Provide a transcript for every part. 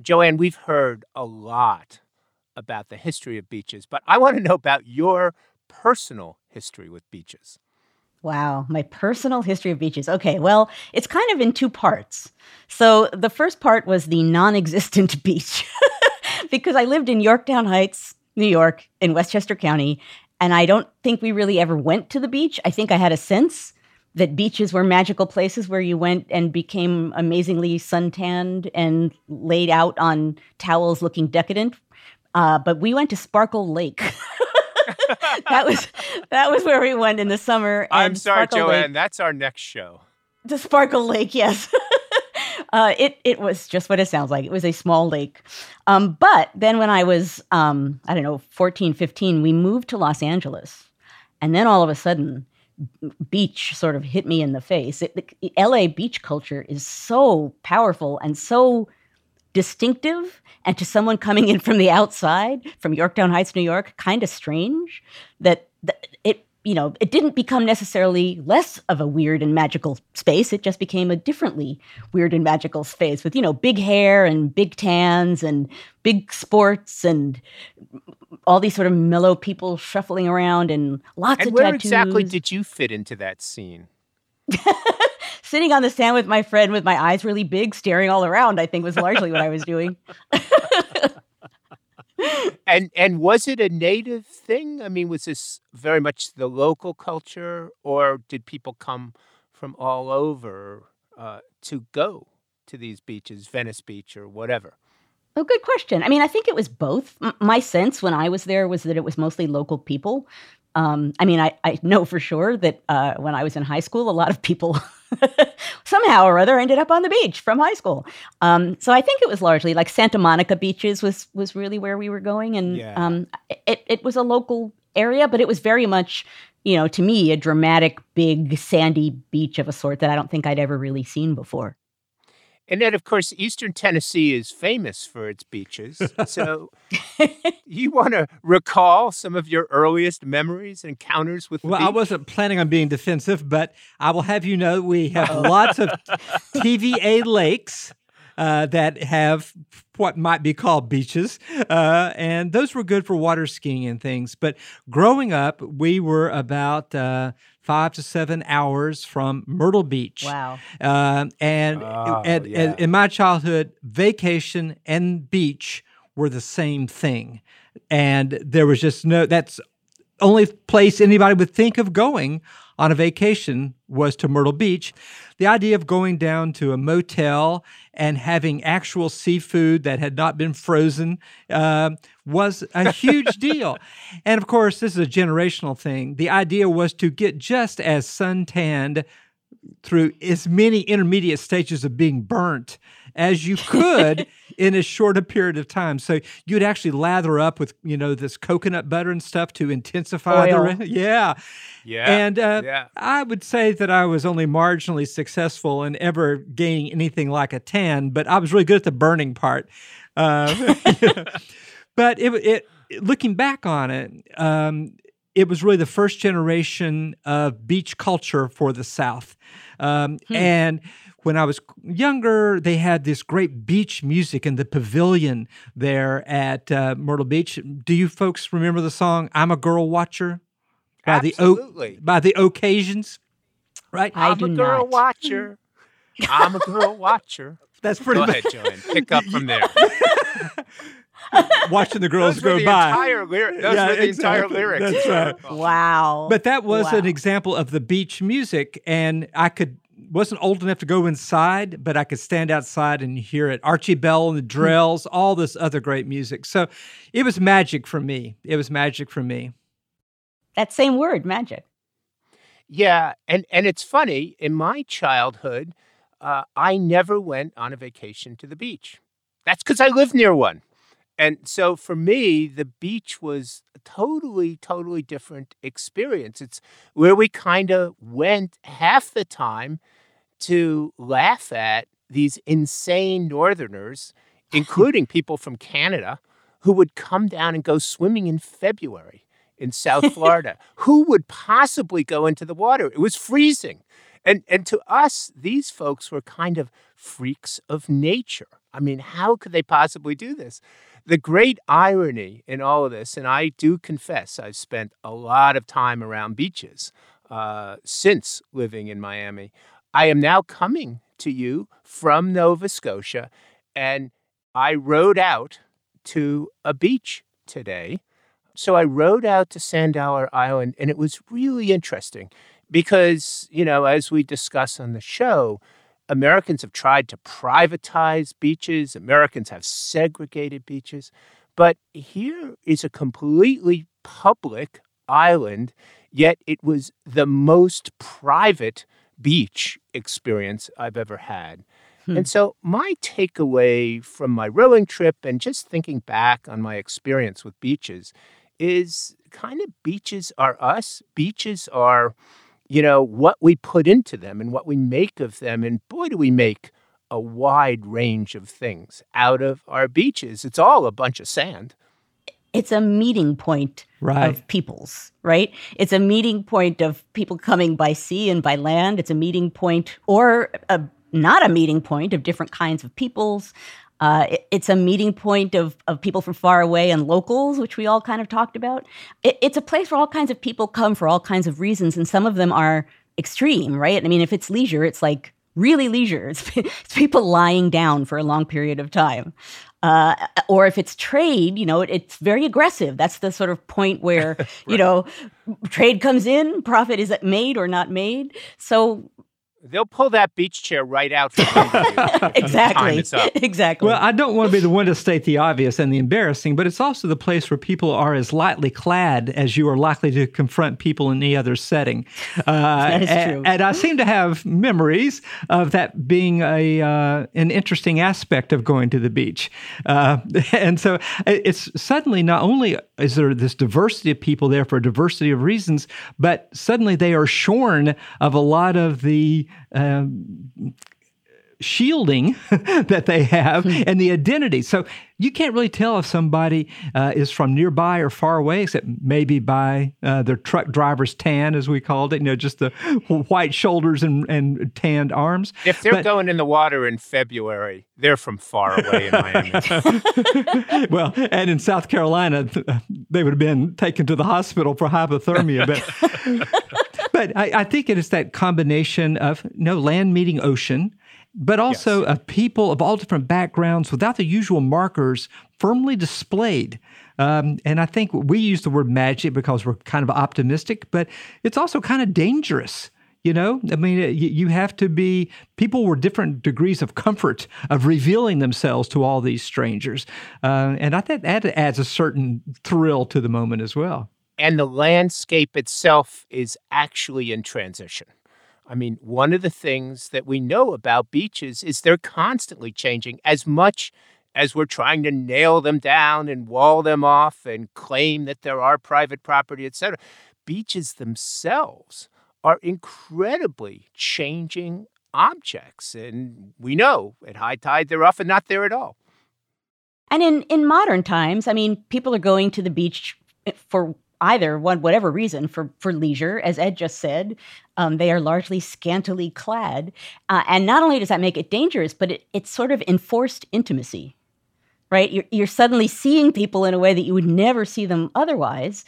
Joanne, we've heard a lot about the history of beaches, but I want to know about your personal history with beaches. Wow, my personal history of beaches. Okay, well, it's kind of in two parts. So the first part was the non existent beach, because I lived in Yorktown Heights, New York, in Westchester County, and I don't think we really ever went to the beach. I think I had a sense that beaches were magical places where you went and became amazingly suntanned and laid out on towels looking decadent. Uh, but we went to Sparkle Lake. that was that was where we went in the summer. I'm sorry, Sparkle Joanne. Lake, That's our next show. the Sparkle Lake, yes. uh, it it was just what it sounds like. It was a small lake. Um, but then when I was um, I don't know 14, 15, we moved to Los Angeles, and then all of a sudden, beach sort of hit me in the face. It, the LA beach culture is so powerful and so distinctive and to someone coming in from the outside from yorktown heights new york kind of strange that, that it you know it didn't become necessarily less of a weird and magical space it just became a differently weird and magical space with you know big hair and big tans and big sports and all these sort of mellow people shuffling around and lots And of where tattoos exactly did you fit into that scene? sitting on the sand with my friend with my eyes really big staring all around i think was largely what i was doing And and was it a native thing? I mean, was this very much the local culture, or did people come from all over uh, to go to these beaches, Venice Beach or whatever? Oh, good question. I mean, I think it was both. M- my sense when I was there was that it was mostly local people. Um, I mean, I, I know for sure that uh, when I was in high school, a lot of people somehow or other ended up on the beach from high school. Um, so I think it was largely like Santa Monica beaches was was really where we were going, and Yeah. um, it it was a local area, but it was very much, you know, to me, a dramatic, big, sandy beach of a sort that I don't think I'd ever really seen before. And then, of course, Eastern Tennessee is famous for its beaches. So, you want to recall some of your earliest memories and encounters with the Well, I wasn't planning on being defensive, but I will have you know we have lots of TVA lakes uh, that have what might be called beaches, uh, and those were good for water skiing and things. But growing up, we were about uh, five to seven hours from Myrtle Beach. Wow. Um, and Oh, and- and yeah. in my childhood, vacation and beach were the same thing. And there was just no, that's only place anybody would think of going on a vacation was to Myrtle Beach. The idea of going down to a motel and having actual seafood that had not been frozen uh, was a huge deal. And of course, this is a generational thing. The idea was to get just as suntanned through as many intermediate stages of being burnt as you could in as short a period of time. So you'd actually lather up with, you know, this coconut butter and stuff to intensify Oil. the yeah. yeah. And uh, yeah. I would say that I was only marginally successful in ever gaining anything like a tan, but I was really good at the burning part. Uh, but it, it, looking back on it, um, it was really the first generation of beach culture for the South. Um, And when I was younger, they had this great beach music in the pavilion there at uh, Myrtle Beach. Do you folks remember the song "I'm a Girl Watcher"? by the Absolutely. o- by the O'Kaysions, right? I I'm do a girl not. watcher. I'm a girl watcher. That's pretty Go much ahead, Joanne. Pick up from there. watching the girls go the by. entire lyric. Those Yeah, were the entire exactly. lyrics. That's right. Wow. But that was an example of the beach music, and I could wasn't old enough to go inside, but I could stand outside and hear it. Archie Bell and the Drells, all this other great music. So it was magic for me. It was magic for me. that same word, magic. Yeah, and and it's funny. In my childhood, uh, I never went on a vacation to the beach. That's because I lived near one, and so for me, the beach was a totally, totally different experience. It's where we kind of went half the time to laugh at these insane Northerners, including people from Canada, who would come down and go swimming in February in South Florida. Who would possibly go into the water? It was freezing. And, and to us, these folks were kind of freaks of nature. I mean, how could they possibly do this? The great irony in all of this, and I do confess I've spent a lot of time around beaches uh, since living in Miami. I am now coming to you from Nova Scotia, and I rode out to a beach today. So I rode out to Sandower Island, and it was really interesting because, you know, as we discuss on the show, Americans have tried to privatize beaches, Americans have segregated beaches. But here is a completely public island, yet it was the most private beach experience I've ever had. Hmm. And so, my takeaway from my rowing trip and just thinking back on my experience with beaches is kind of beaches are us. Beaches are, you know, what we put into them and what we make of them. And boy, do we make a wide range of things out of our beaches. It's all a bunch of sand it's a meeting point right. of peoples, right? It's a meeting point of people coming by sea and by land. It's a meeting point, or a, not a meeting point of different kinds of peoples. Uh, it, it's a meeting point of, of people from far away and locals, which we all kind of talked about. It, it's a place where all kinds of people come for all kinds of reasons, and some of them are extreme, right? I mean, if it's leisure, it's like really leisure. It's, it's people lying down for a long period of time. Uh, or if it's trade, you know, it, it's very aggressive. That's the sort of point where, right. you know, trade comes in, profit is made or not made. So They'll pull that beach chair right out from exactly. Exactly. Well, I don't want to be the one to state the obvious and the embarrassing, but it's also the place where people are as lightly clad as you are likely to confront people in any other setting. Uh, that is true. And, and, I seem to have memories of that being a uh, an interesting aspect of going to the beach. Uh, and so it's suddenly not only is there this diversity of people there for a diversity of reasons, but suddenly they are shorn of a lot of the um, shielding that they have hmm. and the identity. So you can't really tell if somebody uh, is from nearby or far away, except maybe by uh, their truck driver's tan, as we called it. You know, just the white shoulders and, and tanned arms. If they're but, going in the water in February, they're from far away in Miami. well, and in South Carolina, they would have been taken to the hospital for hypothermia. But, but I, I think it is that combination of you know, land meeting ocean but also yes. of people of all different backgrounds without the usual markers firmly displayed. Um, and I think we use the word magic because we're kind of optimistic, but it's also kind of dangerous. You know, I mean, you have to be, people were different degrees of comfort of revealing themselves to all these strangers. Uh, and I think that adds a certain thrill to the moment as well. And the landscape itself is actually in transition. I mean, one of the things that we know about beaches is they're constantly changing as much as we're trying to nail them down and wall them off and claim that there are private property, et cetera. Beaches themselves are incredibly changing objects. And we know at high tide, they're often not there at all. And in, in modern times, I mean, people are going to the beach eh, for either one whatever reason for for leisure as ed just said um, they are largely scantily clad uh, and not only does that make it dangerous but it, it's sort of enforced intimacy right you're, you're suddenly seeing people in a way that you would never see them otherwise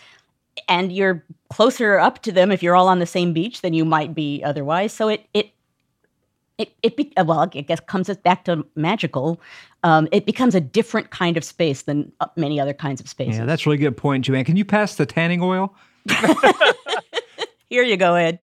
and you're closer up to them if you're all on the same beach than you might be otherwise so it it it, it be, well, I guess comes back to magical. Um, it becomes a different kind of space than uh, many other kinds of spaces. Yeah, that's a really good point, Joanne. Can you pass the tanning oil? Here you go, Ed.